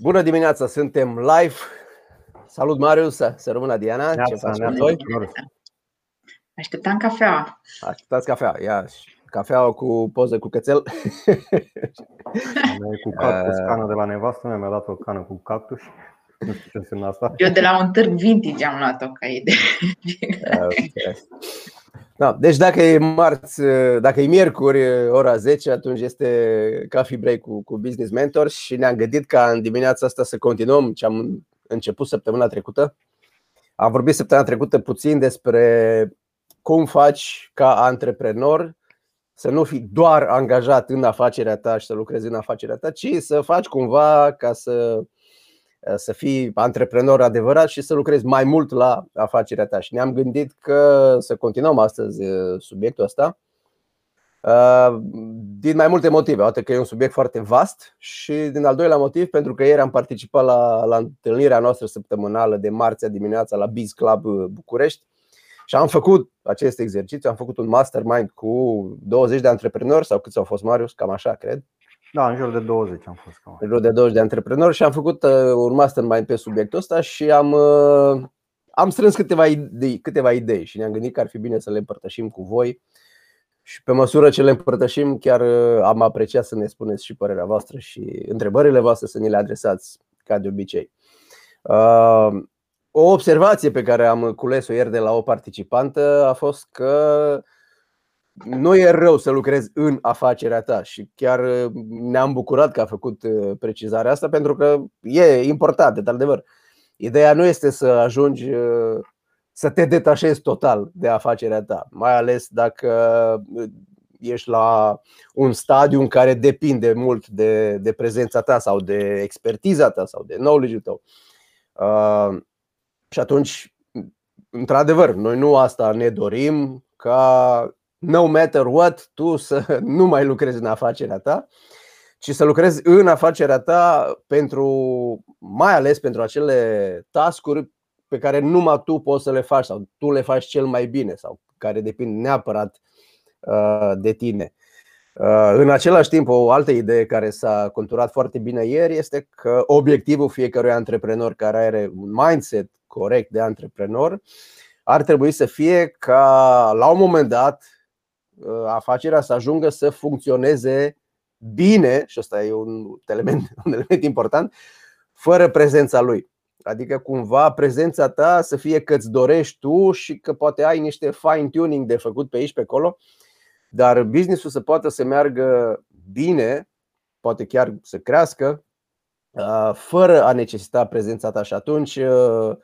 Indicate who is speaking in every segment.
Speaker 1: Bună dimineața, suntem live. Salut Marius, să rămână Diana.
Speaker 2: Ce faci voi?
Speaker 3: Așteptam cafea.
Speaker 1: Așteptați cafea. Ia cafea cu poză cu cățel.
Speaker 2: cu cactus, cană de la nevastă mea, mi-a dat o cană cu cactus. Nu știu ce înseamnă asta.
Speaker 3: Eu de la un târg vintage am luat-o ca idee.
Speaker 1: Da, deci dacă e marți, dacă e miercuri, ora 10, atunci este Coffee Break cu, cu Business Mentors și ne-am gândit ca în dimineața asta să continuăm ce am început săptămâna trecută. Am vorbit săptămâna trecută puțin despre cum faci ca antreprenor să nu fii doar angajat în afacerea ta și să lucrezi în afacerea ta, ci să faci cumva ca să Eh, să fii antreprenor adevărat și să lucrezi mai mult la afacerea ta. Și ne-am gândit că să continuăm astăzi eh, subiectul ăsta eh, din mai multe motive. Atât că e un subiect foarte vast și din al doilea motiv pentru că ieri am participat la, la întâlnirea noastră săptămânală de marțea dimineața la Biz Club București și am făcut acest exercițiu, am făcut un mastermind cu 20 de antreprenori sau câți au fost Marius, cam așa cred,
Speaker 2: da, în jur de 20 am fost.
Speaker 1: Cam. În jur de 20 de antreprenori și am făcut uh, un mastermind pe subiectul ăsta și am, uh, am strâns câteva idei, câteva idei și ne-am gândit că ar fi bine să le împărtășim cu voi. Și pe măsură ce le împărtășim, chiar uh, am apreciat să ne spuneți și părerea voastră și întrebările voastre să ni le adresați ca de obicei. O observație pe care am cules-o ieri de la o participantă a fost că nu e rău să lucrezi în afacerea ta și chiar uh, ne-am bucurat că a făcut uh, precizarea asta pentru că e important, de adevăr. Ideea nu este să ajungi uh, să te detașezi total de afacerea ta, mai ales dacă ești la un stadiu în care depinde mult de, de prezența ta sau de expertiza ta sau de knowledge-ul tău. Uh, și atunci, într-adevăr, noi nu asta ne dorim ca no matter what, tu să nu mai lucrezi în afacerea ta, ci să lucrezi în afacerea ta pentru, mai ales pentru acele tascuri pe care numai tu poți să le faci sau tu le faci cel mai bine sau care depind neapărat uh, de tine. Uh, în același timp, o altă idee care s-a conturat foarte bine ieri este că obiectivul fiecărui antreprenor care are un mindset corect de antreprenor ar trebui să fie ca la un moment dat Uh, afacerea să ajungă să funcționeze bine, și ăsta e un element, un element important, fără prezența lui. Adică cumva prezența ta să fie că îți dorești tu și că poate ai niște fine-tuning de făcut pe aici, pe acolo, dar businessul să poată să meargă bine, poate chiar să crească, uh, fără a necesita prezența ta și atunci uh, Uh,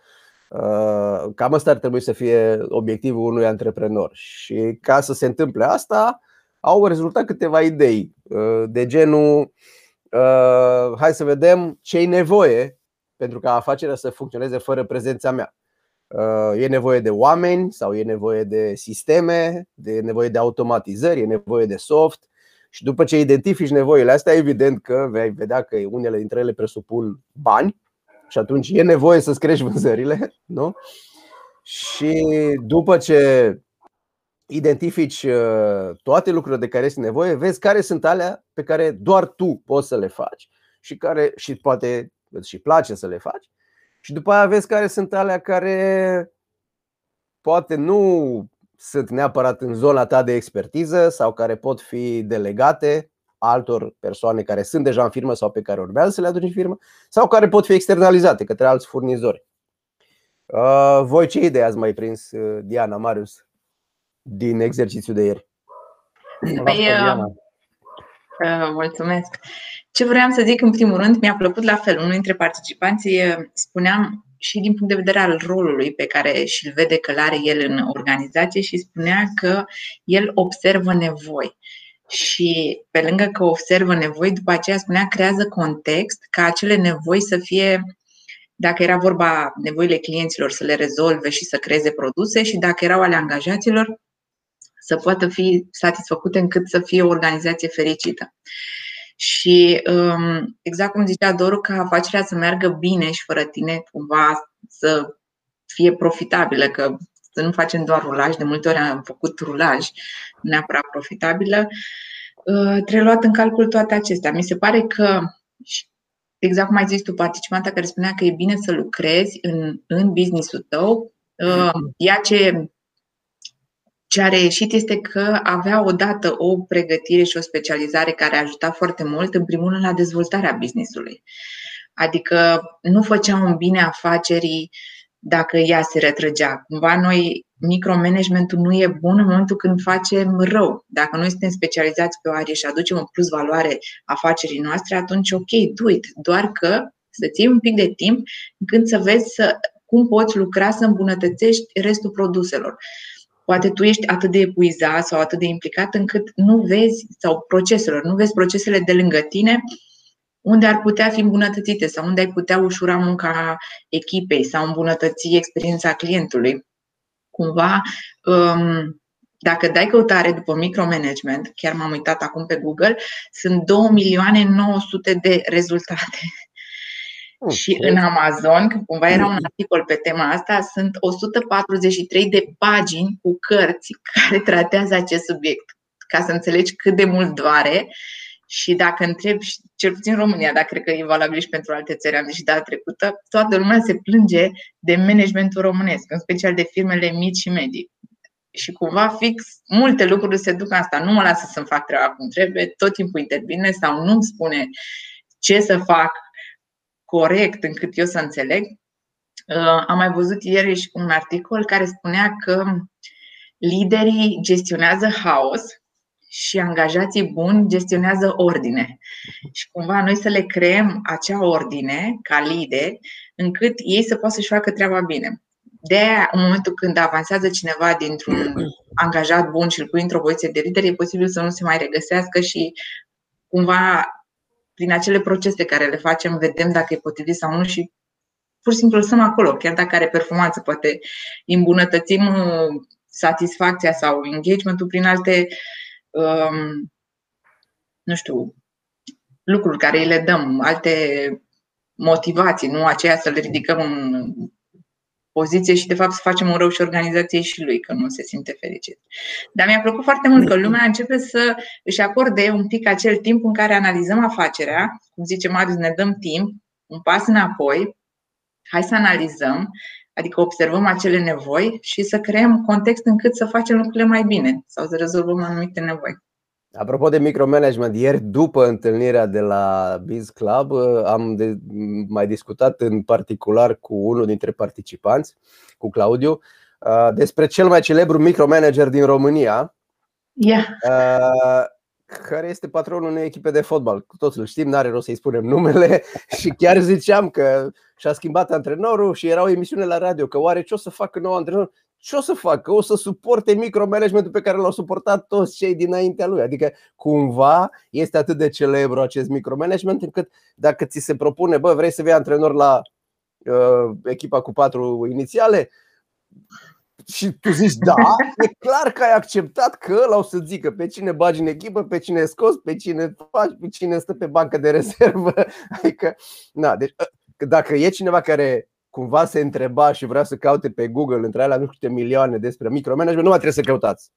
Speaker 1: cam asta ar trebui să fie obiectivul unui antreprenor. Și ca să se întâmple asta, au rezultat câteva idei uh, de genul uh, hai să vedem ce e nevoie pentru ca afacerea să funcționeze fără prezența mea. E nevoie de oameni sau e nevoie de sisteme, e nevoie de automatizări, e nevoie de soft. Și după ce identifici nevoile astea, evident că vei vedea că unele dintre ele presupun bani și atunci e nevoie să-ți crești vânzările, nu? Și după ce identifici uh, toate lucrurile de care este nevoie, vezi care sunt alea pe care doar tu poți să le faci și care și poate îți și place să le faci. Și după aia vezi care sunt alea care poate nu sunt neapărat în zona ta de expertiză sau care pot fi delegate altor persoane care sunt deja în firmă sau pe care urmează să le aduci în firmă sau care pot fi externalizate către alți furnizori. Uh, voi ce idei ați mai prins, uh, Diana, Marius, din exercițiul de ieri?
Speaker 3: Păi, uh, uh, mulțumesc. Ce vreau să zic în primul rând, mi-a plăcut la fel. Unul dintre participanții spuneam și din punct de vedere al rolului pe care și-l vede că l-are el în organizație și spunea că el observă nevoi și pe lângă că observă nevoi, după aceea spunea, creează context ca acele nevoi să fie, dacă era vorba nevoile clienților, să le rezolve și să creeze produse și dacă erau ale angajaților, să poată fi satisfăcute încât să fie o organizație fericită. Și um, exact cum zicea Doru, ca afacerea să meargă bine și fără tine cumva să fie profitabilă, că să nu facem doar rulaj, de multe ori am făcut rulaj neapărat profitabilă, uh, trebuie luat în calcul toate acestea. Mi se pare că exact cum ai zis tu, participanta care spunea că e bine să lucrezi în, în business-ul tău, uh, ea ce, ce a reieșit este că avea odată o pregătire și o specializare care a ajutat foarte mult, în primul rând, la dezvoltarea business-ului. Adică nu făcea un bine afacerii dacă ea se retrăgea. Cumva noi, micromanagementul nu e bun în momentul când facem rău. Dacă noi suntem specializați pe o arie și aducem un plus valoare afacerii noastre, atunci ok, do it. Doar că să-ți iei un pic de timp când să vezi să, cum poți lucra să îmbunătățești restul produselor. Poate tu ești atât de epuizat sau atât de implicat încât nu vezi, sau proceselor, nu vezi procesele de lângă tine unde ar putea fi îmbunătățite sau unde ai putea ușura munca echipei sau îmbunătăți experiența clientului. Cumva, um, dacă dai căutare după micromanagement, chiar m-am uitat acum pe Google, sunt 2 milioane 900 de rezultate. Okay. Și în Amazon, că cumva era un articol pe tema asta, sunt 143 de pagini cu cărți care tratează acest subiect. Ca să înțelegi cât de mult doare și dacă întreb, cel puțin în România, dar cred că e valabil și pentru alte țări, am zis și data trecută, toată lumea se plânge de managementul românesc, în special de firmele mici și medii. Și cumva fix multe lucruri se duc asta. Nu mă lasă să-mi fac treaba cum trebuie, tot timpul intervine sau nu-mi spune ce să fac corect încât eu să înțeleg. Uh, am mai văzut ieri și un articol care spunea că liderii gestionează haos și angajații buni gestionează ordine. Și cumva noi să le creăm acea ordine ca lider încât ei să poată să-și facă treaba bine. De aia, în momentul când avansează cineva dintr-un angajat bun și îl pui într-o poziție de lider, e posibil să nu se mai regăsească și cumva prin acele procese care le facem, vedem dacă e potrivit sau nu și pur și simplu lăsăm acolo, chiar dacă are performanță, poate îmbunătățim uh, satisfacția sau engagementul prin alte um, nu știu, lucruri care îi le dăm, alte motivații, nu aceea să le ridicăm în poziție și de fapt să facem un rău și organizației și lui, că nu se simte fericit. Dar mi-a plăcut foarte mult că lumea începe să își acorde un pic acel timp în care analizăm afacerea, cum zice Marius, ne dăm timp, un pas înapoi, hai să analizăm, Adică observăm acele nevoi și să creăm context încât să facem lucrurile mai bine sau să rezolvăm anumite nevoi.
Speaker 1: Apropo de micromanagement, ieri după întâlnirea de la Biz Club am de, mai discutat în particular cu unul dintre participanți, cu Claudiu, despre cel mai celebru micromanager din România.
Speaker 3: Yeah
Speaker 1: care este patronul unei echipe de fotbal. Cu toți îl știm, n-are rost să-i spunem numele și chiar ziceam că și-a schimbat antrenorul și era o emisiune la radio că oare ce o să facă nou antrenor? Ce o să facă? O să suporte micromanagementul pe care l-au suportat toți cei dinaintea lui. Adică cumva este atât de celebru acest micromanagement încât dacă ți se propune, bă, vrei să vii antrenor la uh, echipa cu patru inițiale, și tu zici da, e clar că ai acceptat că ăla o să zică pe cine bagi în echipă, pe cine scos, pe cine faci, pe cine stă pe bancă de rezervă. Adică, na, deci, ă, dacă e cineva care cumva se întreba și vrea să caute pe Google între alea nu știu milioane despre micromanagement, nu mai trebuie să căutați.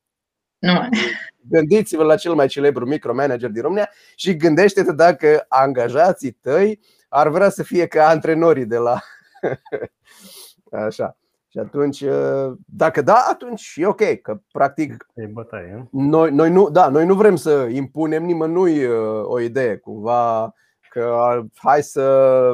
Speaker 3: Nu.
Speaker 1: Gândiți-vă la cel mai celebru micromanager din România și gândește-te dacă angajații tăi ar vrea să fie ca antrenorii de la. Așa. Și atunci, ă, dacă da, atunci e ok, că practic
Speaker 2: e bătaie.
Speaker 1: Noi, noi, nu, da, noi nu vrem să impunem nimănui ă, o idee, cumva că hai să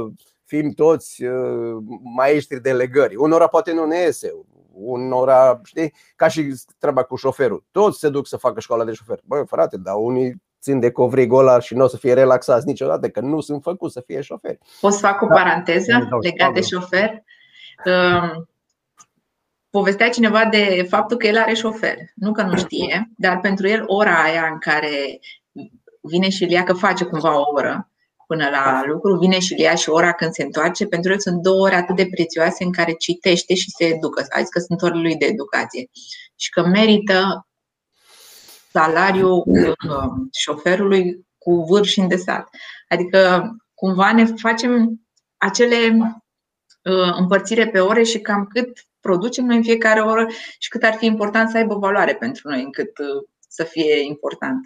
Speaker 1: fim toți ă, maestri de legări. Unora poate nu ne iese, unora, știi, ca și treaba cu șoferul. Toți se duc să facă școala de șofer. Băi, frate, dar unii țin de covrigul ăla și nu o să fie relaxați niciodată, că nu sunt făcuți să fie șoferi.
Speaker 3: Pot să fac o da. paranteză da, legat de șofer? Povestea cineva de faptul că el are șofer. Nu că nu știe, dar pentru el ora aia în care vine și ia, că face cumva o oră până la lucru, vine și ia și ora când se întoarce, pentru el sunt două ore atât de prețioase în care citește și se educă. Adică că sunt orele lui de educație. Și că merită salariul uh, șoferului cu vârf și îndesat. Adică cumva ne facem acele uh, împărțire pe ore și cam cât producem noi în fiecare oră și cât ar fi important să aibă valoare pentru noi încât uh, să fie important.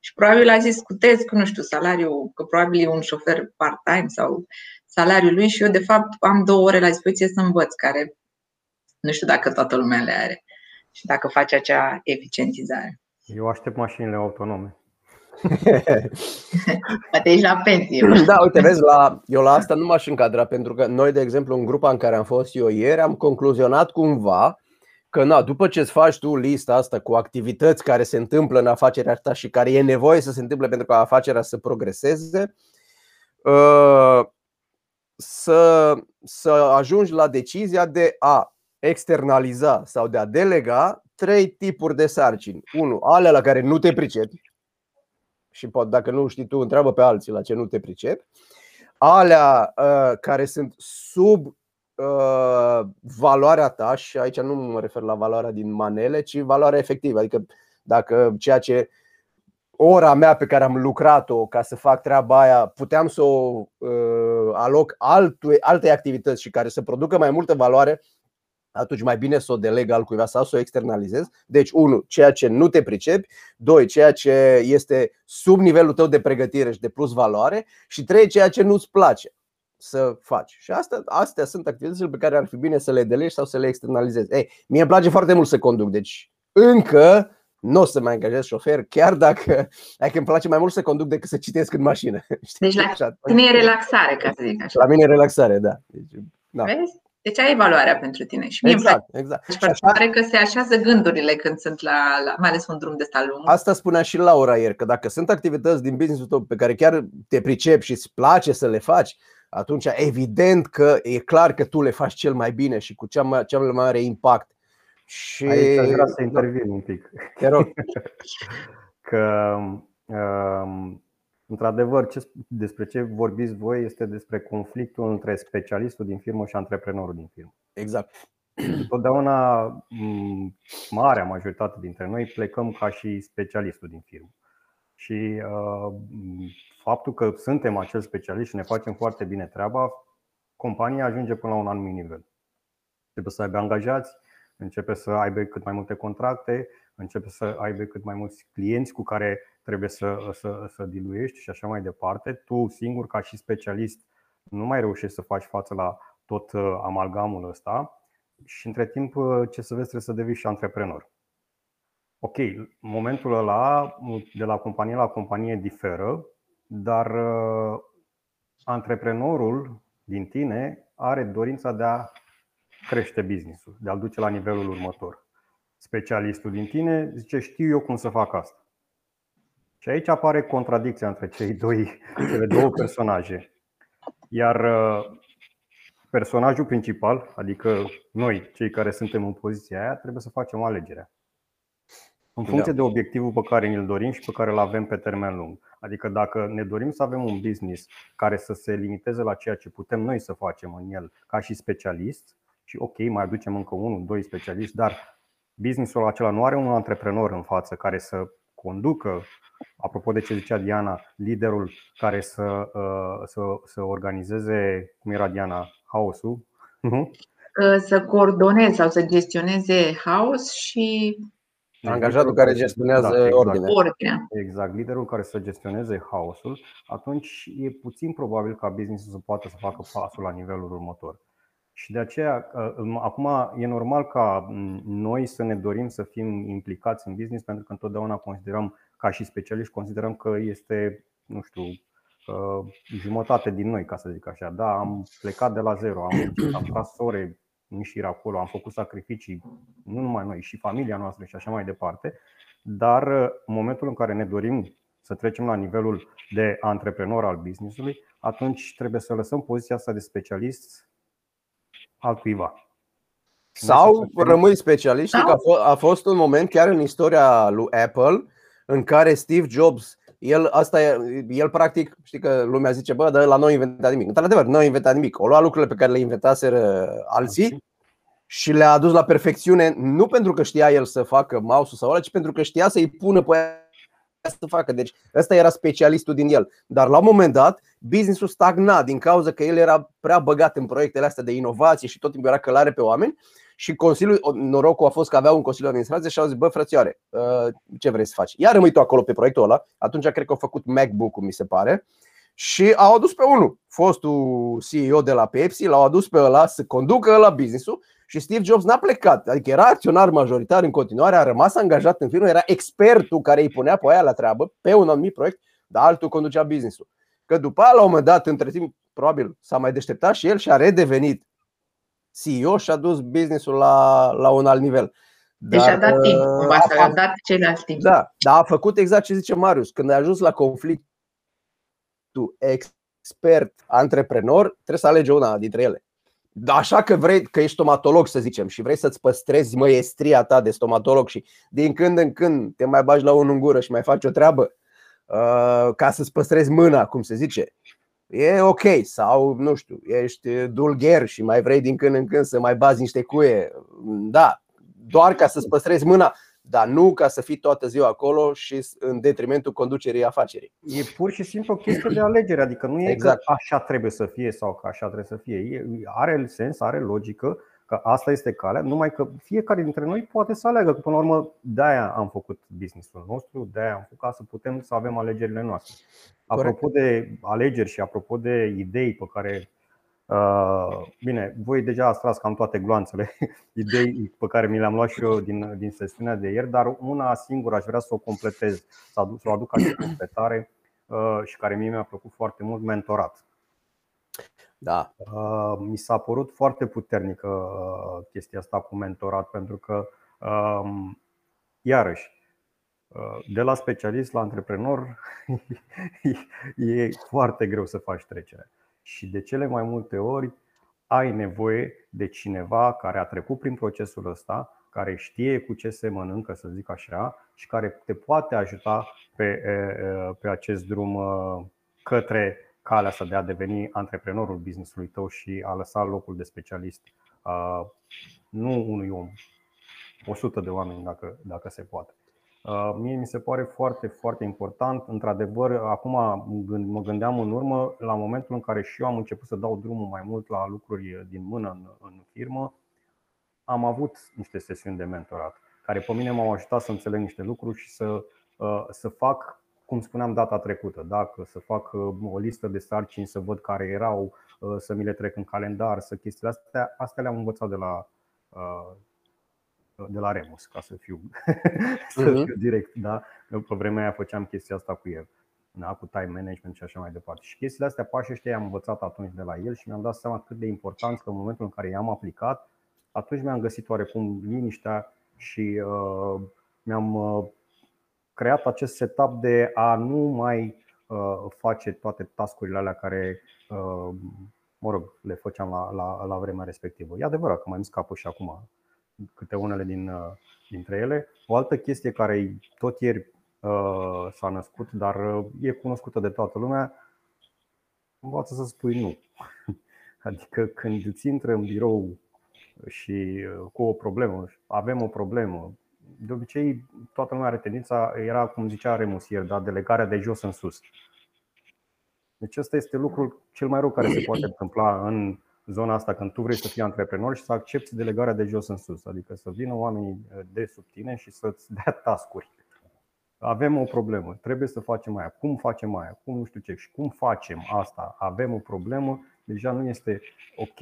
Speaker 3: Și probabil a zis cu test, nu știu, salariul, că probabil e un șofer part-time sau salariul lui și eu de fapt am două ore la dispoziție să învăț, care nu știu dacă toată lumea le are și dacă face acea eficientizare.
Speaker 2: Eu aștept mașinile autonome.
Speaker 3: Poate ești la pensie.
Speaker 1: Da, uite, vezi, la, eu la asta nu m-aș încadra, pentru că noi, de exemplu, în grupa în care am fost eu ieri, am concluzionat cumva că na, după ce îți faci tu lista asta cu activități care se întâmplă în afacerea ta și care e nevoie să se întâmple pentru ca afacerea să progreseze, uh, să, să ajungi la decizia de a externaliza sau de a delega trei tipuri de sarcini. Unu, alea la care nu te pricepi și pot, dacă nu știi tu, întreabă pe alții la ce nu te pricepi. Alea uh, care sunt sub uh, valoarea ta și aici nu mă refer la valoarea din manele, ci valoarea efectivă. Adică dacă ceea ce ora mea pe care am lucrat-o ca să fac treaba aia, puteam să o uh, aloc altui, altei activități și care să producă mai multă valoare, atunci mai bine să o deleg altcuiva sau să o externalizez. Deci, unu, ceea ce nu te pricepi, doi, ceea ce este sub nivelul tău de pregătire și de plus valoare și trei, ceea ce nu-ți place să faci. Și asta, astea sunt activitățile pe care ar fi bine să le delegi sau să le externalizezi. Ei, mie îmi place foarte mult să conduc, deci încă nu o să mai angajez șofer, chiar dacă, dacă îmi place mai mult să conduc decât să citesc în mașină.
Speaker 3: Deci la tine e relaxare, ca să zic așa.
Speaker 1: La mine e relaxare, da. Deci,
Speaker 3: da. Vezi? Deci ai valoarea pentru tine. Și mie
Speaker 1: exact, exact.
Speaker 3: Deci așa... pare că se așează gândurile când sunt la, la mai ales un drum de stat lung.
Speaker 1: Asta spunea și Laura ieri, că dacă sunt activități din business-ul tău pe care chiar te pricepi și îți place să le faci, atunci evident că e clar că tu le faci cel mai bine și cu cea mai, cel mai mare impact.
Speaker 2: Și... Aici aș vrea să intervin un pic.
Speaker 1: Te rog.
Speaker 2: că um, Într-adevăr, ce, despre ce vorbiți voi este despre conflictul între specialistul din firmă și antreprenorul din firmă.
Speaker 1: Exact.
Speaker 2: Totdeauna, marea majoritate dintre noi plecăm ca și specialistul din firmă. Și uh, faptul că suntem acel specialist și ne facem foarte bine treaba, compania ajunge până la un anumit nivel. Trebuie să aibă angajați, începe să aibă cât mai multe contracte, începe să aibă cât mai mulți clienți cu care trebuie să, să, să diluiești și așa mai departe. Tu singur, ca și specialist, nu mai reușești să faci față la tot uh, amalgamul ăsta și între timp uh, ce să vezi trebuie să devii și antreprenor. Ok, momentul ăla de la companie la companie diferă, dar uh, antreprenorul din tine are dorința de a crește businessul, de a-l duce la nivelul următor. Specialistul din tine zice știu eu cum să fac asta. Și aici apare contradicția între cei doi, cele două personaje. Iar uh, personajul principal, adică noi, cei care suntem în poziția aia, trebuie să facem alegerea. În funcție da. de obiectivul pe care ne-l dorim și pe care îl avem pe termen lung. Adică dacă ne dorim să avem un business care să se limiteze la ceea ce putem noi să facem în el ca și specialist, și ok, mai aducem încă unul, doi specialiști, dar businessul acela nu are un antreprenor în față care să conducă apropo de ce zicea Diana, liderul care să, uh, să, să organizeze, cum era Diana, haosul.
Speaker 3: Uh, să coordoneze sau să gestioneze haos și
Speaker 1: Angajatul care gestionează da, exact.
Speaker 3: ordinea.
Speaker 2: Exact, liderul care să gestioneze haosul, atunci e puțin probabil ca businessul să poată să facă pasul la nivelul următor. Și de aceea, uh, acum e normal ca noi să ne dorim să fim implicați în business pentru că întotdeauna considerăm ca și specialiști considerăm că este, nu știu, uh, jumătate din noi, ca să zic așa. Da, am plecat de la zero, am, am tras ore în șir acolo, am făcut sacrificii, nu numai noi, și familia noastră și așa mai departe. Dar uh, în momentul în care ne dorim să trecem la nivelul de antreprenor al businessului, atunci trebuie să lăsăm poziția asta de specialist altcuiva.
Speaker 1: Sau rămâi specialist, că a fost un moment chiar în istoria lui Apple în care Steve Jobs el, asta e, el practic, știi că lumea zice, bă, dar la noi inventat nimic. Într-adevăr, nu a inventat nimic. O lua lucrurile pe care le inventaseră alții și le-a adus la perfecțiune, nu pentru că știa el să facă mouse-ul sau ăla, ci pentru că știa să-i pună pe să facă. Deci ăsta era specialistul din el. Dar la un moment dat, businessul stagna din cauza că el era prea băgat în proiectele astea de inovație și tot timpul era călare pe oameni și Consiliul, norocul a fost că avea un Consiliu de Administrație și au zis, bă frățioare, uh, ce vrei să faci? Iar rămâi tu acolo pe proiectul ăla, atunci cred că au făcut MacBook-ul, mi se pare, și au adus pe unul, fostul CEO de la Pepsi, l-au adus pe ăla să conducă la business-ul și Steve Jobs n-a plecat, adică era acționar majoritar în continuare, a rămas angajat în firmă, era expertul care îi punea pe aia la treabă, pe un anumit proiect, dar altul conducea business-ul. Că după aia, la un moment dat, între timp, probabil s-a mai deșteptat și el și a redevenit CEO și a dus business-ul la, la un alt nivel.
Speaker 3: Deci dar, a dat timp, uh, cumva, a, a dat ceilalți timp.
Speaker 1: Da, dar a făcut exact ce zice Marius. Când ai ajuns la conflict tu expert, antreprenor, trebuie să alegi una dintre ele. Așa că vrei, că ești stomatolog, să zicem, și vrei să-ți păstrezi măiestria ta de stomatolog și din când în când te mai bagi la unul în gură și mai faci o treabă uh, ca să-ți păstrezi mâna, cum se zice, e ok. Sau, nu știu, ești dulgher și mai vrei din când în când să mai bazi niște cuie. Da, doar ca să-ți păstrezi mâna dar nu ca să fii toată ziua acolo și în detrimentul conducerii afacerii.
Speaker 2: E pur și simplu o chestie de alegere, adică nu e exact. că așa trebuie să fie sau că așa trebuie să fie. Are sens, are logică că asta este calea, numai că fiecare dintre noi poate să aleagă. Că până la urmă, de-aia am făcut businessul nostru, de-aia am făcut ca să putem să avem alegerile noastre. Apropo de alegeri și apropo de idei pe care Uh, bine, voi deja ați tras cam toate gloanțele idei pe care mi le-am luat și eu din, din sesiunea de ieri, dar una singură aș vrea să o completez, să, aduc, să o aduc ca și completare uh, și care mie mi-a plăcut foarte mult, mentorat.
Speaker 1: Da.
Speaker 2: Uh, mi s-a părut foarte puternică chestia asta cu mentorat, pentru că, um, iarăși, de la specialist la antreprenor e foarte greu să faci trecerea și de cele mai multe ori ai nevoie de cineva care a trecut prin procesul ăsta, care știe cu ce se mănâncă, să zic așa, și care te poate ajuta pe, pe acest drum către calea asta de a deveni antreprenorul businessului tău și a lăsa locul de specialist. Nu unui om, 100 de oameni dacă, dacă se poate. Uh, mie mi se pare foarte, foarte important. Într-adevăr, acum mă gândeam în urmă, la momentul în care și eu am început să dau drumul mai mult la lucruri din mână în, în firmă, am avut niște sesiuni de mentorat, care pe mine m-au ajutat să înțeleg niște lucruri și să, uh, să fac, cum spuneam data trecută, dacă să fac uh, o listă de sarcini, să văd care erau, să mi le trec în calendar, să chestiile astea, astea le-am învățat de la de la Remus, ca să fiu, să mhm. fiu direct. Da? Pe vremea aia făceam chestia asta cu el. Da? cu time management și așa mai departe. Și chestiile astea, pașii ăștia i-am învățat atunci de la el și mi-am dat seama cât de important că în momentul în care i-am aplicat, atunci mi-am găsit oarecum liniștea și uh, mi-am uh, creat acest setup de a nu mai uh, face toate tascurile alea care, uh, mă rog, le făceam la, la, la vremea respectivă. E adevărat că mai îmi scapă și acum câte unele din, uh, dintre ele. O altă chestie care tot ieri uh, s-a născut, dar uh, e cunoscută de toată lumea, învață să spui nu. Adică când îți intră în birou și cu o problemă, avem o problemă, de obicei toată lumea are tendința, era cum zicea Remus ieri, da, delegarea de jos în sus. Deci ăsta este lucrul cel mai rău care se poate întâmpla în zona asta când tu vrei să fii antreprenor și să accepti delegarea de jos în sus, adică să vină oamenii uh, de sub tine și să-ți dea tascuri. Avem o problemă, trebuie să facem aia. Cum facem aia? Cum nu știu ce? Și cum facem asta? Avem o problemă, deja nu este ok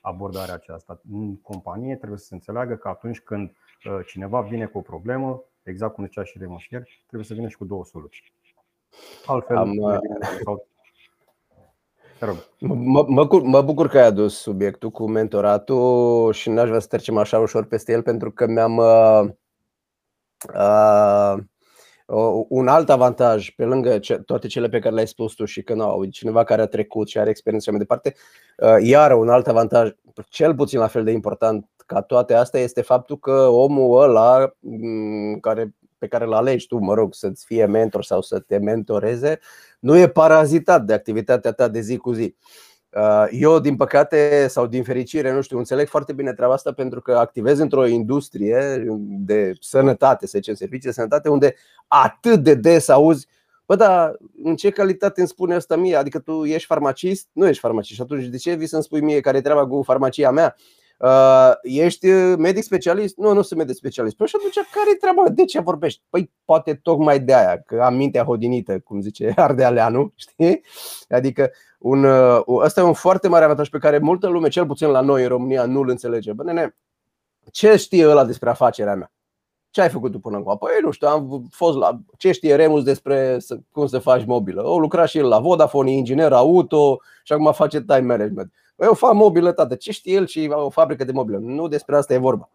Speaker 2: abordarea aceasta. În companie trebuie să se înțeleagă că atunci când uh, cineva vine cu o problemă, exact cum zicea și Remoșier, trebuie să vină și cu două soluții. Altfel, Am, sau
Speaker 1: Mă, mă, mă bucur că ai adus subiectul cu mentoratul și n-aș vrea să trecem așa ușor peste el pentru că mi-am uh, uh, un alt avantaj pe lângă ce, toate cele pe care le-ai spus tu și că nu, cineva care a trecut și are experiență și mai departe, uh, iar un alt avantaj, cel puțin la fel de important ca toate astea, este faptul că omul ăla mm, care pe care îl alegi tu, mă rog, să-ți fie mentor sau să te mentoreze, nu e parazitat de activitatea ta de zi cu zi. Uh, eu, din păcate sau din fericire, nu știu, înțeleg foarte bine treaba asta pentru că activez într-o industrie de sănătate, să zicem, servicii de sănătate, unde atât de des auzi Bă, dar în ce calitate îmi spune asta mie? Adică tu ești farmacist? Nu ești farmacist. Și atunci de ce vii să-mi spui mie care e treaba cu farmacia mea? Uh, ești medic specialist? Nu, nu sunt medic specialist. Păi și atunci care e treaba? De ce vorbești? Păi poate tocmai de aia, că am mintea hodinită, cum zice Ardealeanu, știi? Adică un, uh, ăsta e un foarte mare avantaj pe care multă lume, cel puțin la noi în România, nu-l înțelege. Bă, nene, ce știe ăla despre afacerea mea? Ce ai făcut tu până acum? Păi nu știu, am fost la. Ce știe Remus despre cum să faci mobilă? O lucra și el la Vodafone, inginer auto și acum face time management. Păi eu fac mobilă, tată. Ce știe el și o fabrică de mobilă? Nu despre asta e vorba.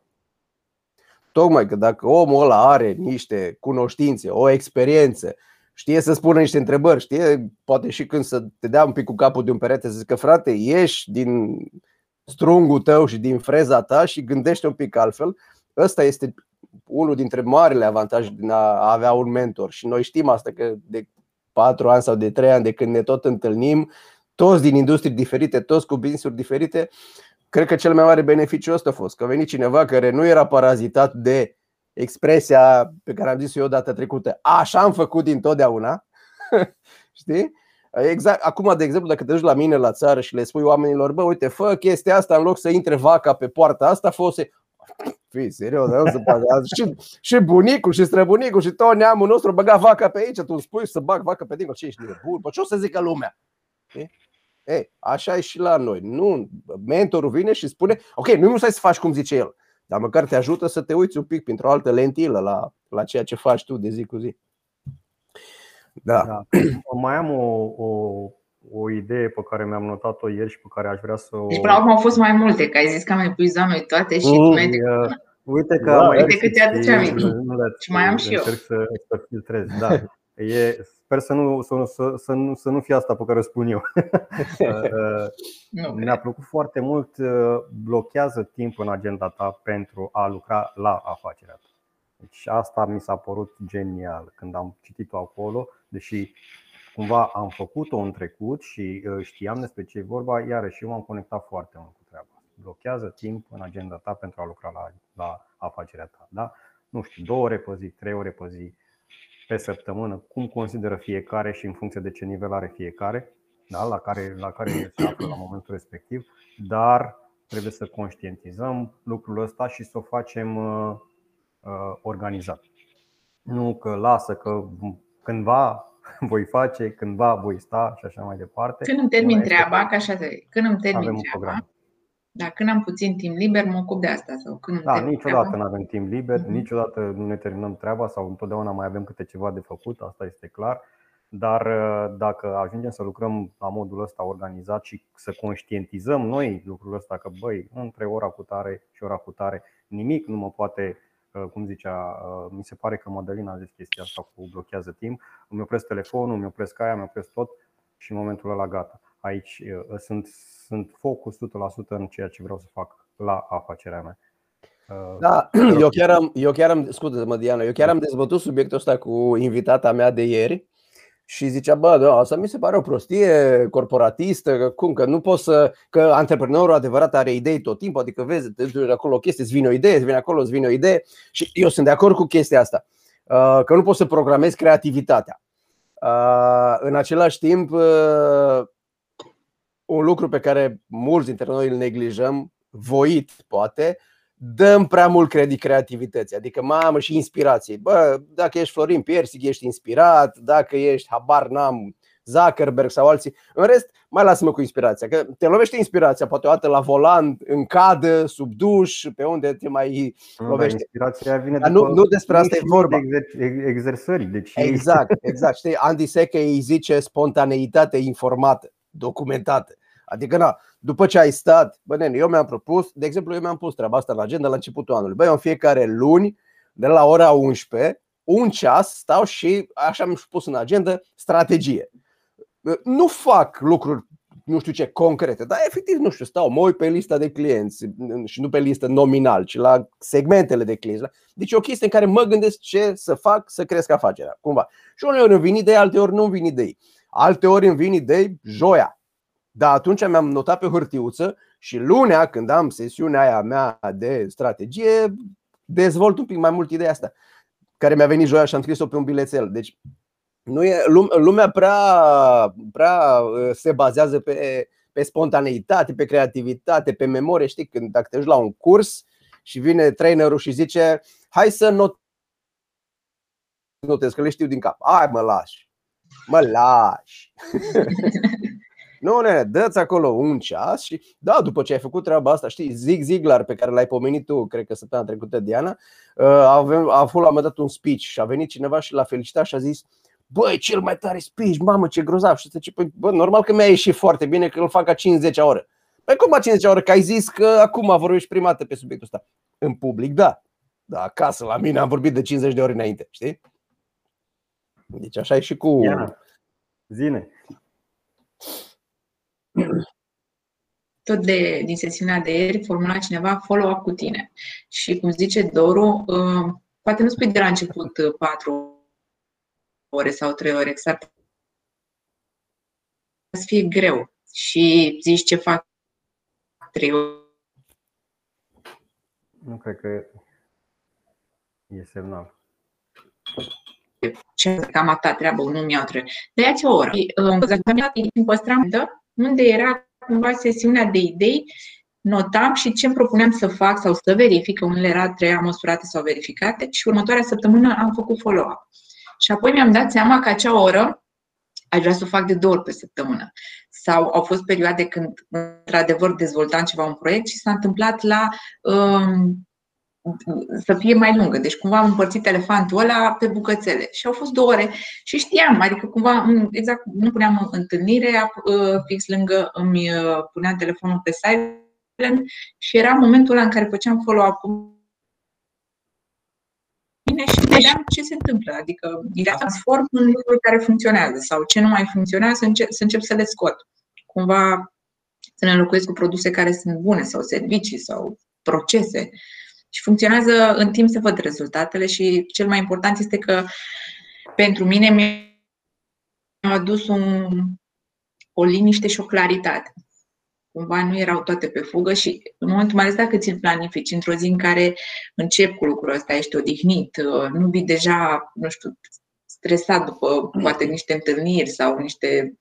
Speaker 1: Tocmai că dacă omul ăla are niște cunoștințe, o experiență, știe să spună niște întrebări, știe poate și când să te dea un pic cu capul de un perete să zică frate, ieși din strungul tău și din freza ta și gândește un pic altfel. Ăsta este unul dintre marile avantaje din a avea un mentor și noi știm asta că de patru ani sau de trei ani de când ne tot întâlnim, toți din industrii diferite, toți cu business diferite, cred că cel mai mare beneficiu ăsta a fost că a venit cineva care nu era parazitat de expresia pe care am zis-o eu data trecută, așa am făcut dintotdeauna, știi? Exact. Acum, de exemplu, dacă te duci la mine la țară și le spui oamenilor, bă, uite, fă chestia asta în loc să intre vaca pe poarta asta, fă Fii serios, nu să și, și bunicul și străbunicul și tot neamul nostru băga vaca pe aici, tu îmi spui să bag vaca pe dincolo, ce ești nebun? Păi ce o să zică lumea? E, așa e și la noi. Nu, mentorul vine și spune, ok, nu stai să faci cum zice el, dar măcar te ajută să te uiți un pic printr-o altă lentilă la, la ceea ce faci tu de zi cu zi.
Speaker 2: Da. da. Mai am o, o, o idee pe care mi-am notat-o ieri și pe care aș vrea să o.
Speaker 3: Deci, până acum au fost mai multe, că ai zis că am epuizat noi toate și mm, tu mai
Speaker 2: uh, Uite că da,
Speaker 3: uite că ți-aduce aminte. Și mai am și eu.
Speaker 2: Să, să filtrez, da. E, sper să nu, să, să, să, nu, să nu fie asta pe care o spun eu. Mi-a plăcut foarte mult, uh, blochează timp în agenda ta pentru a lucra la afacerea ta. Deci asta mi s-a părut genial când am citit-o acolo, deși cumva am făcut-o în trecut și uh, știam despre ce e vorba, iarăși eu m-am conectat foarte mult cu treaba. Blochează timp în agenda ta pentru a lucra la, la afacerea ta. Da? Nu știu, două ore pe zi, trei ore pe zi, pe săptămână, cum consideră fiecare și în funcție de ce nivel are fiecare, da? la, care, la care se află la momentul respectiv, dar trebuie să conștientizăm lucrul ăsta și să o facem uh, uh, organizat. Nu că lasă că cândva voi face, cândva voi sta și așa mai departe.
Speaker 3: Când îmi termin treaba, ca așa de, când îmi termin avem treaba, program. Da, când am puțin timp liber, mă ocup de asta. Sau când
Speaker 2: da, niciodată nu avem timp liber, uh-huh. niciodată nu ne terminăm treaba sau întotdeauna mai avem câte ceva de făcut, asta este clar. Dar uh, dacă ajungem să lucrăm la modul ăsta organizat și să conștientizăm noi lucrul ăsta că băi, între ora cu tare și ora cu tare nimic nu mă poate uh, cum zicea, uh, mi se pare că Madalina a zis chestia asta cu blochează timp, îmi opresc telefonul, îmi opresc aia, îmi opresc tot și în momentul ăla gata. Aici sunt, sunt focus 100% în ceea ce vreau să fac la afacerea mea.
Speaker 1: Da, eu chiar am, eu chiar am, scuze-mă Diana, eu chiar am dezbătut subiectul ăsta cu invitata mea de ieri și zicea, bă, da, asta mi se pare o prostie corporatistă, că cum, că nu poți să, că antreprenorul adevărat are idei tot timpul, adică vezi, te duci acolo o chestie, îți vine o idee, îți vine acolo, îți vine o idee și eu sunt de acord cu chestia asta, uh, că nu poți să programezi creativitatea. Uh, în același timp, uh, un lucru pe care mulți dintre noi îl neglijăm, voit poate, dăm prea mult credit creativității, adică mamă și inspirație. Bă, dacă ești Florin Piersic, ești inspirat, dacă ești, habar n-am, Zuckerberg sau alții. În rest, mai lasă-mă cu inspirația, că te lovește inspirația, poate o dată la volan, în cadă, sub duș, pe unde te mai lovește.
Speaker 2: Inspirația vine
Speaker 1: Dar nu, nu despre asta e vorba.
Speaker 2: De exersări. Deci...
Speaker 1: Exact, exact. Știi, Andy Seca îi zice spontaneitate informată, documentată. Adică, na, după ce ai stat, bă, nene, eu mi-am propus, de exemplu, eu mi-am pus treaba asta în agenda la începutul anului. Băi, eu în fiecare luni, de la ora 11, un ceas stau și așa am pus în agenda strategie. Nu fac lucruri nu știu ce, concrete, dar efectiv, nu știu, stau, mă uit pe lista de clienți și nu pe listă nominal, ci la segmentele de clienți. Deci e o chestie în care mă gândesc ce să fac să cresc afacerea, cumva. Și uneori îmi vin idei, alte ori nu îmi vin idei. Alte ori îmi vin idei joia, dar atunci mi-am notat pe hârtiuță și lunea, când am sesiunea aia mea de strategie, dezvolt un pic mai mult ideea asta, care mi-a venit joia și am scris-o pe un bilețel. Deci nu e, lumea prea, prea uh, se bazează pe, pe pe spontaneitate, pe creativitate, pe memorie. Știi, când dacă te duci la un curs și vine trainerul și zice hai să not notez, că le știu din cap. Hai mă lași, mă lași. Nu, ne, dă-ți acolo un ceas și da, după ce ai făcut treaba asta, știi, Zig Ziglar pe care l-ai pomenit tu, cred că săptămâna trecută, Diana, uh, avem, a fost la un dat un speech și a venit cineva și l-a felicitat și a zis Băi, cel mai tare speech, mamă, ce grozav. Și zice, păi, bă, normal că mi-a ieșit foarte bine că îl fac a 50 ore Păi cum a 50 ore? Că ai zis că acum vorbești prima dată pe subiectul ăsta. În public, da. Da, acasă, la mine am vorbit de 50 de ore înainte, știi? Deci așa e și cu...
Speaker 2: Iana, zine
Speaker 3: tot de, din sesiunea de ieri formula cineva follow-up cu tine. Și cum zice Doru, uh, poate nu spui de la început 4 uh, ore sau 3 ore exact. Să fie greu și zici ce fac 3 ore.
Speaker 2: Nu cred că e semnal.
Speaker 3: Ce cam atâta treabă, nu mi-au trebuie. De aceea o oră. În păstram, unde era cumva sesiunea de idei, notam și ce îmi propuneam să fac sau să verific, că unele era trei măsurate sau verificate și următoarea săptămână am făcut follow-up. Și apoi mi-am dat seama că acea oră aș vrea să o fac de două ori pe săptămână. Sau au fost perioade când, într-adevăr, dezvoltam ceva un proiect și s-a întâmplat la um, să fie mai lungă. Deci cumva am împărțit elefantul ăla pe bucățele. Și au fost două ore. Și știam, adică cumva exact nu puneam întâlnire uh, fix lângă, îmi uh, puneam telefonul pe silent și era momentul ăla în care făceam follow-up cu mine și vedeam ce se întâmplă, adică îi transform în lucruri care funcționează sau ce nu mai funcționează să încep să, încep să le scot. Cumva să ne înlocuiesc cu produse care sunt bune sau servicii sau procese și funcționează în timp să văd rezultatele și cel mai important este că pentru mine mi-a adus un, o liniște și o claritate. Cumva nu erau toate pe fugă și în momentul mai ales dacă ți-l planifici într-o zi în care încep cu lucrul ăsta, ești odihnit, nu vii deja, nu știu, stresat după poate niște întâlniri sau niște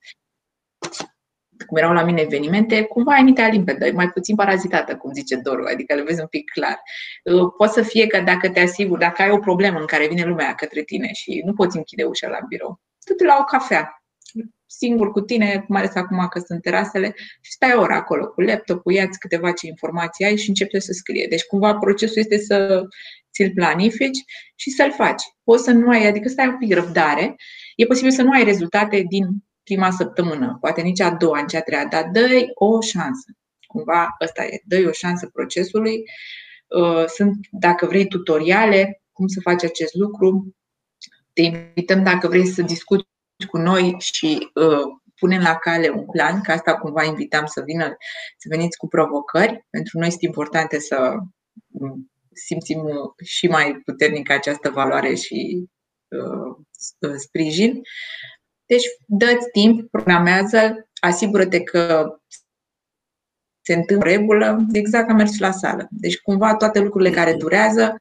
Speaker 3: cum erau la mine evenimente, cumva ai mintea limpede, mai puțin parazitată, cum zice Doru, adică le vezi un pic clar. Uh, poate să fie că dacă te asiguri, dacă ai o problemă în care vine lumea către tine și nu poți închide ușa la birou, tu la o cafea, singur cu tine, mai ales acum că sunt terasele, și stai ora acolo cu laptopul, ia-ți câteva ce informații ai și începe să scrie. Deci cumva procesul este să ți-l planifici și să-l faci. Poți să nu ai, adică stai un pic răbdare. E posibil să nu ai rezultate din prima săptămână, poate nici a doua, nici a treia, dar dă o șansă. Cumva ăsta e, dă o șansă procesului. Uh, sunt, dacă vrei, tutoriale, cum să faci acest lucru. Te invităm dacă vrei să discuți cu noi și uh, punem la cale un plan, că asta cumva invitam să vină, să veniți cu provocări. Pentru noi este importante să mm, simțim și mai puternic această valoare și uh, sprijin. Deci, dă-ți timp, programează, asigură-te că se întâmplă regulă, exact ca mers la sală. Deci, cumva, toate lucrurile care durează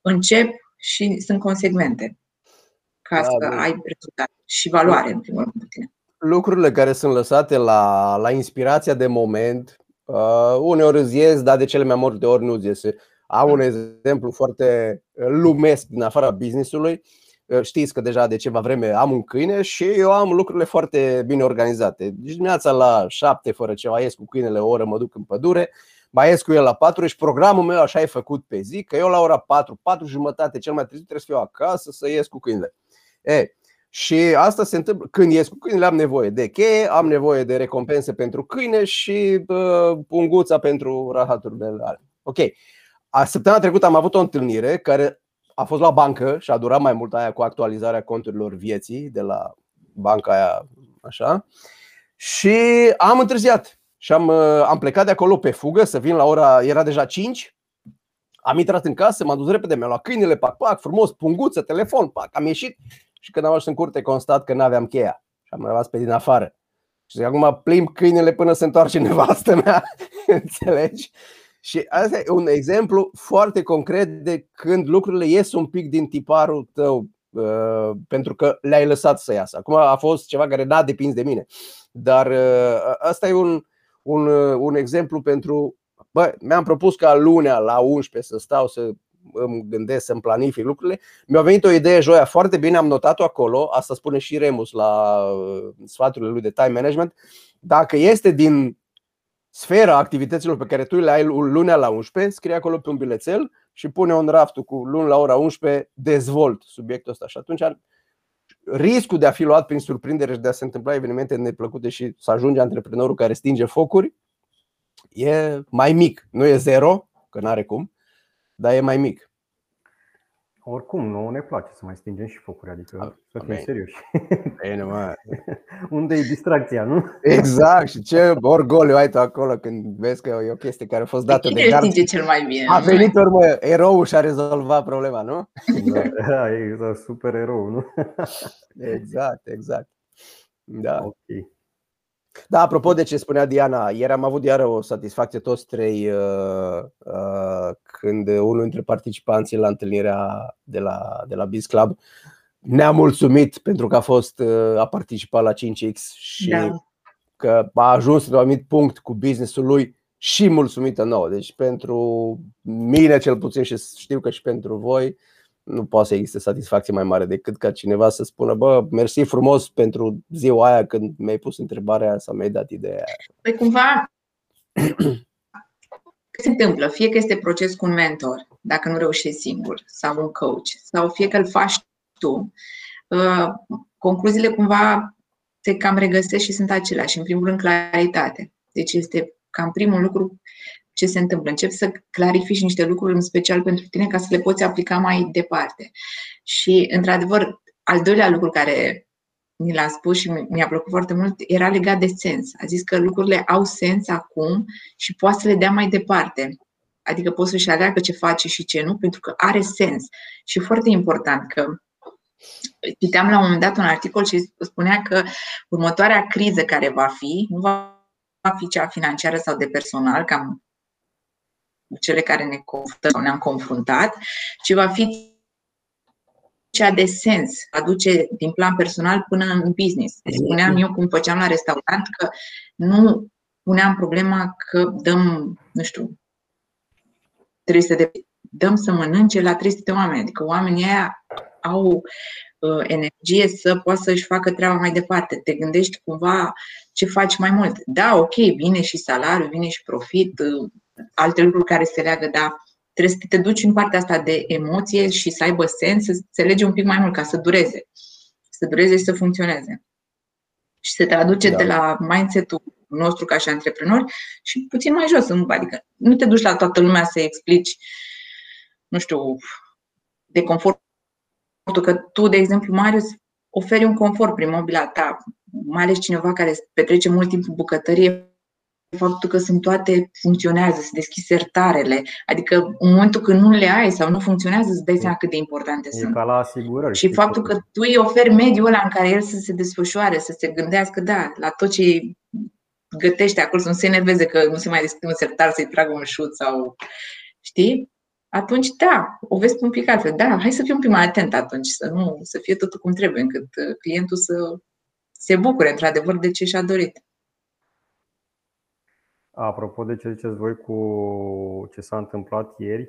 Speaker 3: încep și sunt consecvente ca da, să bine. ai rezultat și valoare, în primul rând, tine.
Speaker 1: Lucrurile care sunt lăsate la, la inspirația de moment, uh, uneori îți ies, dar de cele mai multe ori nu îți iese. Am un exemplu foarte lumesc din afara businessului. ului Știți că deja de ceva vreme am un câine și eu am lucrurile foarte bine organizate. Deci dimineața la șapte fără ceva ies cu câinele o oră, mă duc în pădure, mai ies cu el la patru și programul meu așa e făcut pe zi, că eu la ora 4, 4 jumătate cel mai târziu trebuie să fiu acasă să ies cu câinele. E, și asta se întâmplă când ies cu câinele, am nevoie de cheie, am nevoie de recompense pentru câine și uh, punguța pentru rahaturile alea. Ok. A, săptămâna trecută am avut o întâlnire care a fost la bancă și a durat mai mult aia cu actualizarea conturilor vieții de la banca aia, așa. Și am întârziat și am, uh, am plecat de acolo pe fugă să vin la ora, era deja 5. Am intrat în casă, m-am dus repede, mi-am luat câinele, pac, pac, frumos, punguță, telefon, pac, am ieșit și când am ajuns în curte constat că nu aveam cheia și am rămas pe din afară. Și acum plimb câinele până se întoarce nevastă mea, înțelegi? Și asta e un exemplu foarte concret de când lucrurile ies un pic din tiparul tău uh, pentru că le-ai lăsat să iasă. Acum a fost ceva care n-a depins de mine. Dar uh, asta e un, un, un exemplu pentru. Bă, mi-am propus ca lunea la 11 să stau să îmi gândesc, să-mi planific lucrurile. Mi-a venit o idee joia foarte bine, am notat-o acolo, asta spune și Remus la uh, sfaturile lui de time management. Dacă este din sfera activităților pe care tu le ai lunea la 11, scrie acolo pe un bilețel și pune un raftul cu luni la ora 11, dezvolt subiectul ăsta. Și atunci riscul de a fi luat prin surprindere și de a se întâmpla evenimente neplăcute și să ajunge antreprenorul care stinge focuri e mai mic. Nu e zero, că n-are cum, dar e mai mic.
Speaker 2: Oricum, nu ne place să mai stingem și focuri, adică A, să fim serioși.
Speaker 1: Bine, mă.
Speaker 2: Unde e distracția, nu?
Speaker 1: Exact, și ce orgoliu ai tu acolo când vezi că e o chestie care a fost dată
Speaker 3: de gard. Cine cel mai bine?
Speaker 1: A venit urmă erou și a rezolvat problema, nu?
Speaker 2: Da, e super erou, nu?
Speaker 1: Exact, exact. Da. Ok. Da, apropo de ce spunea Diana, ieri am avut iară o satisfacție toți trei uh, uh, când unul dintre participanții la întâlnirea de la, de la Biz Club ne-a mulțumit pentru că a fost uh, a participat la 5X și da. că a ajuns la un anumit punct cu businessul lui și mulțumită nouă. Deci pentru mine cel puțin și știu că și pentru voi nu poate să existe satisfacție mai mare decât ca cineva să spună Bă, mersi frumos pentru ziua aia când mi-ai pus întrebarea sau mi-ai dat ideea aia.
Speaker 3: Păi cumva ce se întâmplă? Fie că este proces cu un mentor, dacă nu reușești singur, sau un coach, sau fie că îl faci tu, uh, concluziile cumva se cam regăsesc și sunt aceleași. În primul rând, claritate. Deci este cam primul lucru ce se întâmplă. Începi să clarifici niște lucruri în special pentru tine ca să le poți aplica mai departe. Și, într-adevăr, al doilea lucru care mi l-a spus și mi-a plăcut foarte mult era legat de sens. A zis că lucrurile au sens acum și poate să le dea mai departe. Adică poți să-și aleagă ce face și ce nu, pentru că are sens. Și foarte important că citeam la un moment dat un articol și spunea că următoarea criză care va fi, nu va fi cea financiară sau de personal, cam cele care ne confruntăm sau ne-am confruntat, ci va fi cea de sens, aduce din plan personal până în business. Spuneam eu cum făceam la restaurant că nu puneam problema că dăm, nu știu, 300 de dăm să mănânce la 300 de oameni. Adică oamenii aia au uh, energie să poată să-și facă treaba mai departe. Te gândești cumva ce faci mai mult. Da, ok, vine și salariu, vine și profit, uh, alte lucruri care se leagă, dar trebuie să te duci în partea asta de emoție și să aibă sens, să înțelegi un pic mai mult ca să dureze. Să dureze și să funcționeze. Și se traduce da. de la mindset-ul nostru ca și antreprenori și puțin mai jos. Adică nu te duci la toată lumea să explici, nu știu, de confortul că tu, de exemplu, Marius, oferi un confort prin mobila ta, mai ales cineva care petrece mult timp în bucătărie, faptul că sunt toate funcționează, se deschid sertarele, adică în momentul când nu le ai sau nu funcționează, îți dai seama cât de importante
Speaker 2: e
Speaker 3: sunt.
Speaker 2: Ca la asigurări.
Speaker 3: Și faptul că tu îi oferi mediul ăla în care el să se desfășoare, să se gândească, da, la tot ce gătește acolo, să nu se enerveze că nu se mai deschide un sertar să-i tragă un șut sau, știi? Atunci, da, o vezi un pic altfel. Da, hai să fii un pic mai atent atunci, să nu, să fie totul cum trebuie, încât uh, clientul să se bucure într-adevăr de ce și-a dorit.
Speaker 2: Apropo de ce ziceți voi cu ce s-a întâmplat ieri,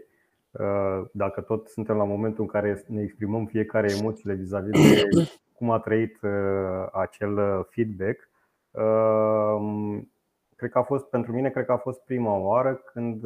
Speaker 2: uh, dacă tot suntem la momentul în care ne exprimăm fiecare emoțiile vis-a-vis de cum a trăit uh, acel feedback, uh, cred că a fost pentru mine, cred că a fost prima oară când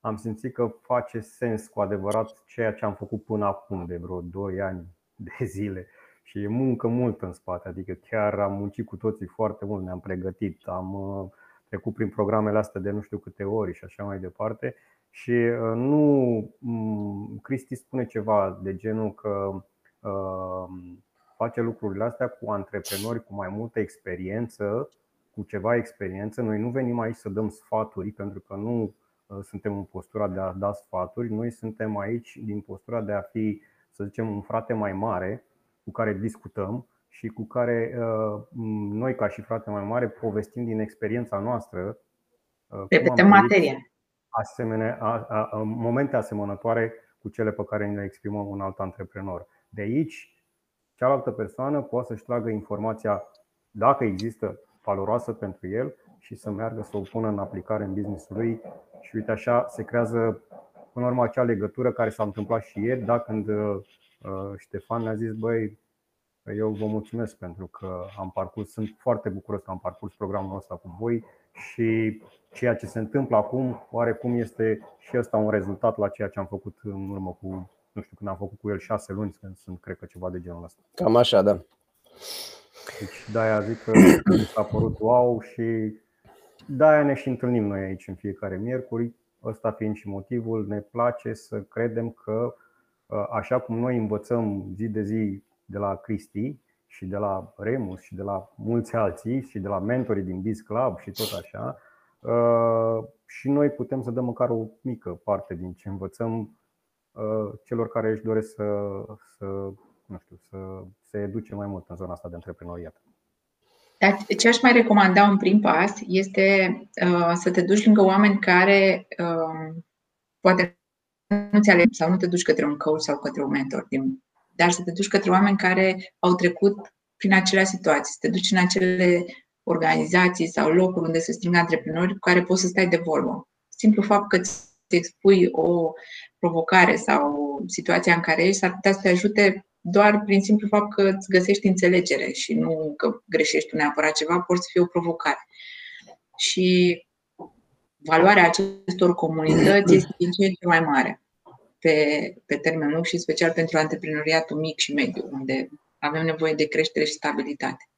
Speaker 2: am simțit că face sens cu adevărat ceea ce am făcut până acum, de vreo 2 ani de zile și e muncă mult în spate, adică chiar am muncit cu toții foarte mult, ne-am pregătit, am uh, trecut prin programele astea de nu știu câte ori și așa mai departe. Și uh, nu. Mm, Cristi spune ceva de genul că uh, face lucrurile astea cu antreprenori cu mai multă experiență, cu ceva experiență. Noi nu venim aici să dăm sfaturi, pentru că nu suntem în postura de a da sfaturi. Noi suntem aici din postura de a fi, să zicem, un frate mai mare cu care discutăm și cu care uh, noi, ca și frate mai mare, povestim din experiența noastră.
Speaker 3: Pe materie.
Speaker 2: Asemenea, a, a, a, momente asemănătoare cu cele pe care le exprimăm un alt antreprenor. De aici, cealaltă persoană poate să-și tragă informația, dacă există valoroasă pentru el și să meargă să o pună în aplicare în businessul lui. Și uite așa se creează până la urmă acea legătură care s-a întâmplat și ieri, da, când uh, Ștefan ne-a zis, băi, eu vă mulțumesc pentru că am parcurs, sunt foarte bucuros că am parcurs programul ăsta cu voi și ceea ce se întâmplă acum, oarecum este și ăsta un rezultat la ceea ce am făcut în urmă cu, nu știu, când am făcut cu el șase luni, când sunt, cred că ceva de genul ăsta.
Speaker 1: Cam așa, da.
Speaker 2: Deci de-aia zic că mi s-a părut wow și de-aia ne și întâlnim noi aici în fiecare miercuri. Ăsta fiind și motivul, ne place să credem că așa cum noi învățăm zi de zi de la Cristi și de la Remus și de la mulți alții și de la mentorii din Biz Club și tot așa, uh, și noi putem să dăm măcar o mică parte din ce învățăm uh, celor care își doresc să, să, nu știu, să se educe mai mult în zona asta de antreprenoriat.
Speaker 3: ce aș mai recomanda un prim pas este uh, să te duci lângă oameni care uh, poate nu ți aleg sau nu te duci către un coach sau către un mentor din dar să te duci către oameni care au trecut prin aceleași situații, să te duci în acele organizații sau locuri unde se strâng antreprenori cu care poți să stai de vorbă. Simplu fapt că îți expui o provocare sau situația în care ești s-ar putea să te ajute doar prin simplu fapt că îți găsești înțelegere și nu că greșești tu neapărat ceva, poți să fie o provocare. Și valoarea acestor comunități este din ce în ce mai mare pe, pe termen lung și special pentru antreprenoriatul mic și mediu, unde avem nevoie de creștere și stabilitate.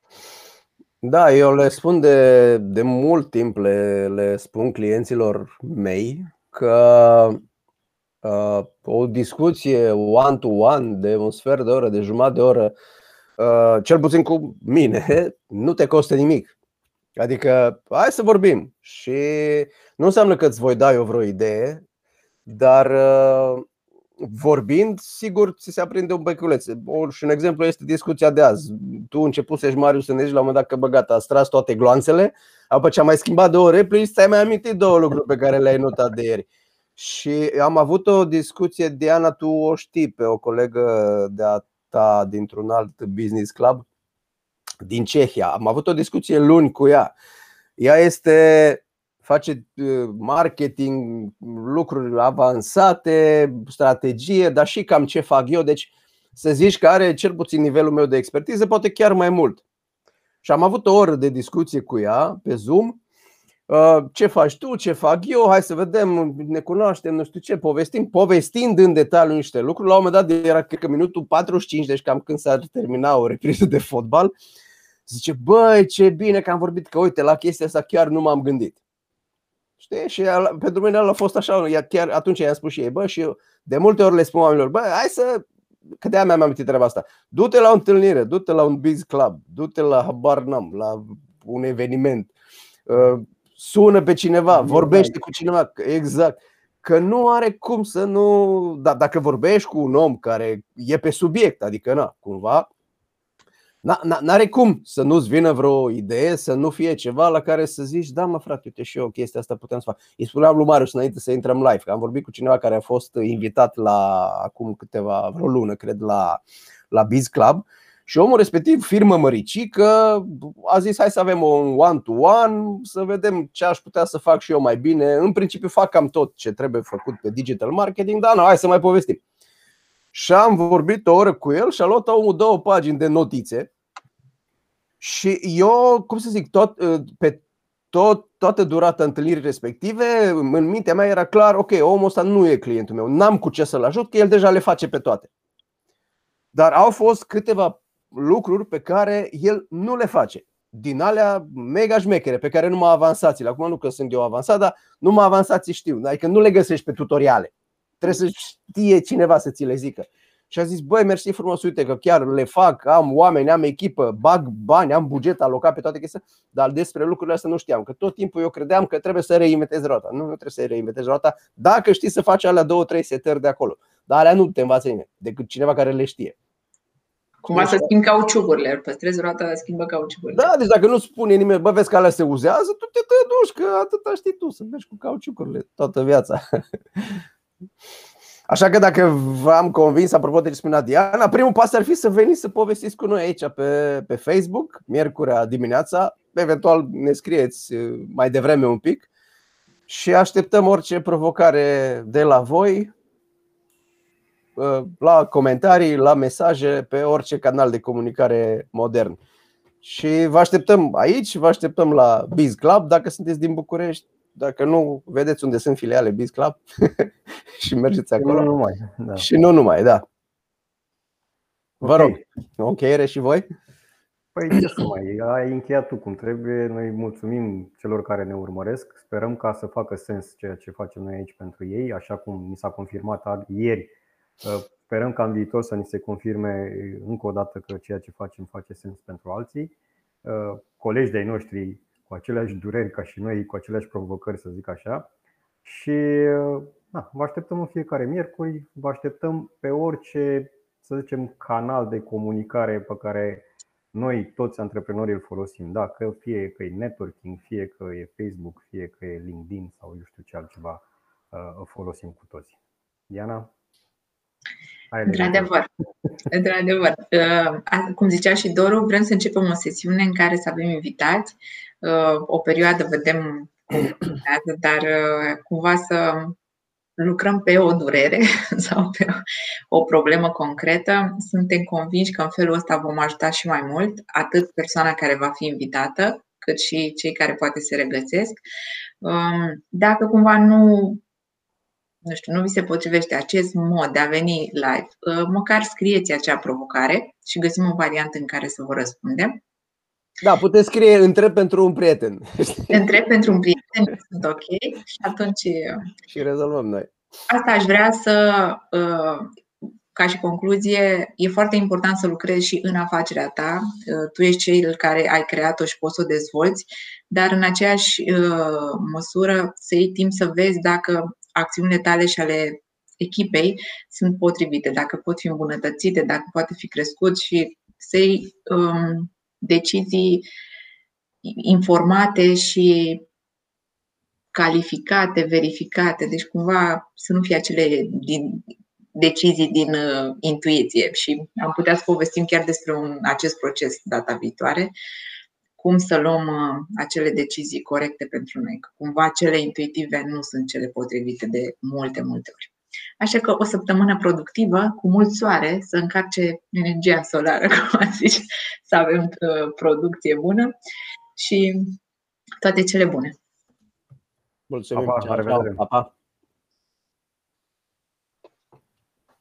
Speaker 1: Da, eu le spun de, de mult timp, le, le spun clienților mei că uh, o discuție one-to-one de un sfert de oră, de jumătate de oră, uh, cel puțin cu mine, nu te costă nimic. Adică, hai să vorbim. Și nu înseamnă că îți voi da eu vreo idee, dar uh, vorbind, sigur ți se aprinde un beculeț. Și un exemplu este discuția de azi. Tu început să-și Marius să ne zici la un moment dat că bă, gata, a tras toate gloanțele, apoi ce am mai schimbat două replici, ți-ai mai amintit două lucruri pe care le-ai notat de ieri. Și am avut o discuție, Diana, tu o știi pe o colegă de-a ta dintr-un alt business club din Cehia. Am avut o discuție luni cu ea. Ea este face uh, marketing, lucruri avansate, strategie, dar și cam ce fac eu. Deci să zici că are cel puțin nivelul meu de expertiză, poate chiar mai mult. Și am avut o oră de discuție cu ea pe Zoom. Uh, ce faci tu, ce fac eu, hai să vedem, ne cunoaștem, nu știu ce, povestim, povestind în detaliu niște lucruri. La un moment dat era, cred că minutul 45, deci cam când s-ar termina o repriză de fotbal, zice, băi, ce bine că am vorbit, că uite, la chestia asta chiar nu m-am gândit. Știi? Și pentru mine a fost așa, chiar atunci i-am spus și ei, bă, și eu de multe ori le spun oamenilor, bă, hai să, că de-aia mi-am amintit treaba asta, du-te la o întâlnire, du-te la un biz club, du-te la habar n-am, la un eveniment, uh, sună pe cineva, vorbește cu cineva, exact. Că nu are cum să nu. Da, dacă vorbești cu un om care e pe subiect, adică na, cumva, N-are cum să nu-ți vină vreo idee, să nu fie ceva la care să zici Da mă frate, uite și eu chestia asta putem să fac Îi spuneam lui Marius înainte să intrăm live că Am vorbit cu cineva care a fost invitat la acum câteva, vreo lună cred la, la Biz Club și omul respectiv, firmă măricică, a zis hai să avem un one-to-one, să vedem ce aș putea să fac și eu mai bine. În principiu fac cam tot ce trebuie făcut pe digital marketing, dar nu, hai să mai povestim. Și am vorbit o oră cu el și a luat omul două pagini de notițe și eu, cum să zic, tot, uh, pe tot, toată durata întâlnirii respective, în mintea mea era clar, ok, omul ăsta nu e clientul meu, n-am cu ce să-l ajut, că el deja le face pe toate. Dar au fost câteva lucruri pe care el nu le face. Din alea mega șmechere pe care numai avansații, acum nu că sunt eu avansat, dar numai avansații știu, adică nu le găsești pe tutoriale. Trebuie să știe cineva să ți le zică. Și a zis, băi, mersi frumos, uite că chiar le fac, am oameni, am echipă, bag bani, am buget alocat pe toate chestia, dar despre lucrurile astea nu știam, că tot timpul eu credeam că trebuie să reinventez rota. Nu, nu trebuie să reinventezi rota dacă știi să faci alea două, trei setări de acolo. Dar alea nu te învață nimeni, decât cineva care le știe.
Speaker 3: Cumva să schimbi cauciucurile, păstrezi roata, schimbă cauciucurile.
Speaker 1: Da, deci dacă nu spune nimeni, bă, vezi că alea se uzează, tu te, te duci, că atâta știi tu, să mergi cu cauciucurile toată viața. Așa că dacă v-am convins, apropo de ce spunea Diana, primul pas ar fi să veniți să povestiți cu noi aici pe, pe Facebook, miercurea dimineața, eventual ne scrieți uh, mai devreme un pic și așteptăm orice provocare de la voi, uh, la comentarii, la mesaje, pe orice canal de comunicare modern. Și vă așteptăm aici, vă așteptăm la Biz Club dacă sunteți din București. Dacă nu, vedeți unde sunt filiale Biz Club și mergeți acolo.
Speaker 2: Nu numai.
Speaker 1: Da. Și nu numai, da. Vă okay. rog, o încheiere și voi?
Speaker 2: Păi ce să mai, ai încheiat tu cum trebuie. Noi mulțumim celor care ne urmăresc. Sperăm ca să facă sens ceea ce facem noi aici pentru ei, așa cum ni s-a confirmat ieri. Sperăm ca în viitor să ni se confirme încă o dată că ceea ce facem face sens pentru alții. Colegi de-ai noștri cu aceleași dureri ca și noi, cu aceleași provocări, să zic așa. Și na, vă așteptăm în fiecare miercuri, vă așteptăm pe orice, să zicem, canal de comunicare pe care noi toți antreprenorii îl folosim, da, că fie că e networking, fie că e Facebook, fie că e LinkedIn sau eu știu ce altceva uh, folosim cu toți. Diana?
Speaker 3: Într-adevăr, într-adevăr. Uh, cum zicea și Doru, vrem să începem o sesiune în care să avem invitați. Uh, o perioadă vedem cum dar cumva să lucrăm pe o durere sau pe o problemă concretă, suntem convinși că în felul ăsta vom ajuta și mai mult atât persoana care va fi invitată, cât și cei care poate se regăsesc. Um, dacă cumva nu, nu știu, nu vi se potrivește acest mod de a veni live, uh, măcar scrieți acea provocare și găsim o variantă în care să vă răspundem.
Speaker 1: Da, puteți scrie întreb pentru un prieten.
Speaker 3: Întreb pentru un prieten, sunt ok și atunci...
Speaker 1: Și rezolvăm noi.
Speaker 3: Asta aș vrea să, uh, ca și concluzie, e foarte important să lucrezi și în afacerea ta. Uh, tu ești cel care ai creat-o și poți să o dezvolți, dar în aceeași uh, măsură să iei timp să vezi dacă acțiunile tale și ale echipei sunt potrivite, dacă pot fi îmbunătățite, dacă poate fi crescut și să iei um, decizii informate și calificate, verificate, deci cumva să nu fie acele din, decizii din uh, intuiție și am putea să povestim chiar despre un, acest proces data viitoare, cum să luăm uh, acele decizii corecte pentru noi, că cumva cele intuitive nu sunt cele potrivite de multe, multe ori. Așa că o săptămână productivă, cu mult soare, să încarce energia solară, cum zici, să avem uh, producție bună și toate cele bune.
Speaker 1: Mulțumim. Pa, pa, pa, pa.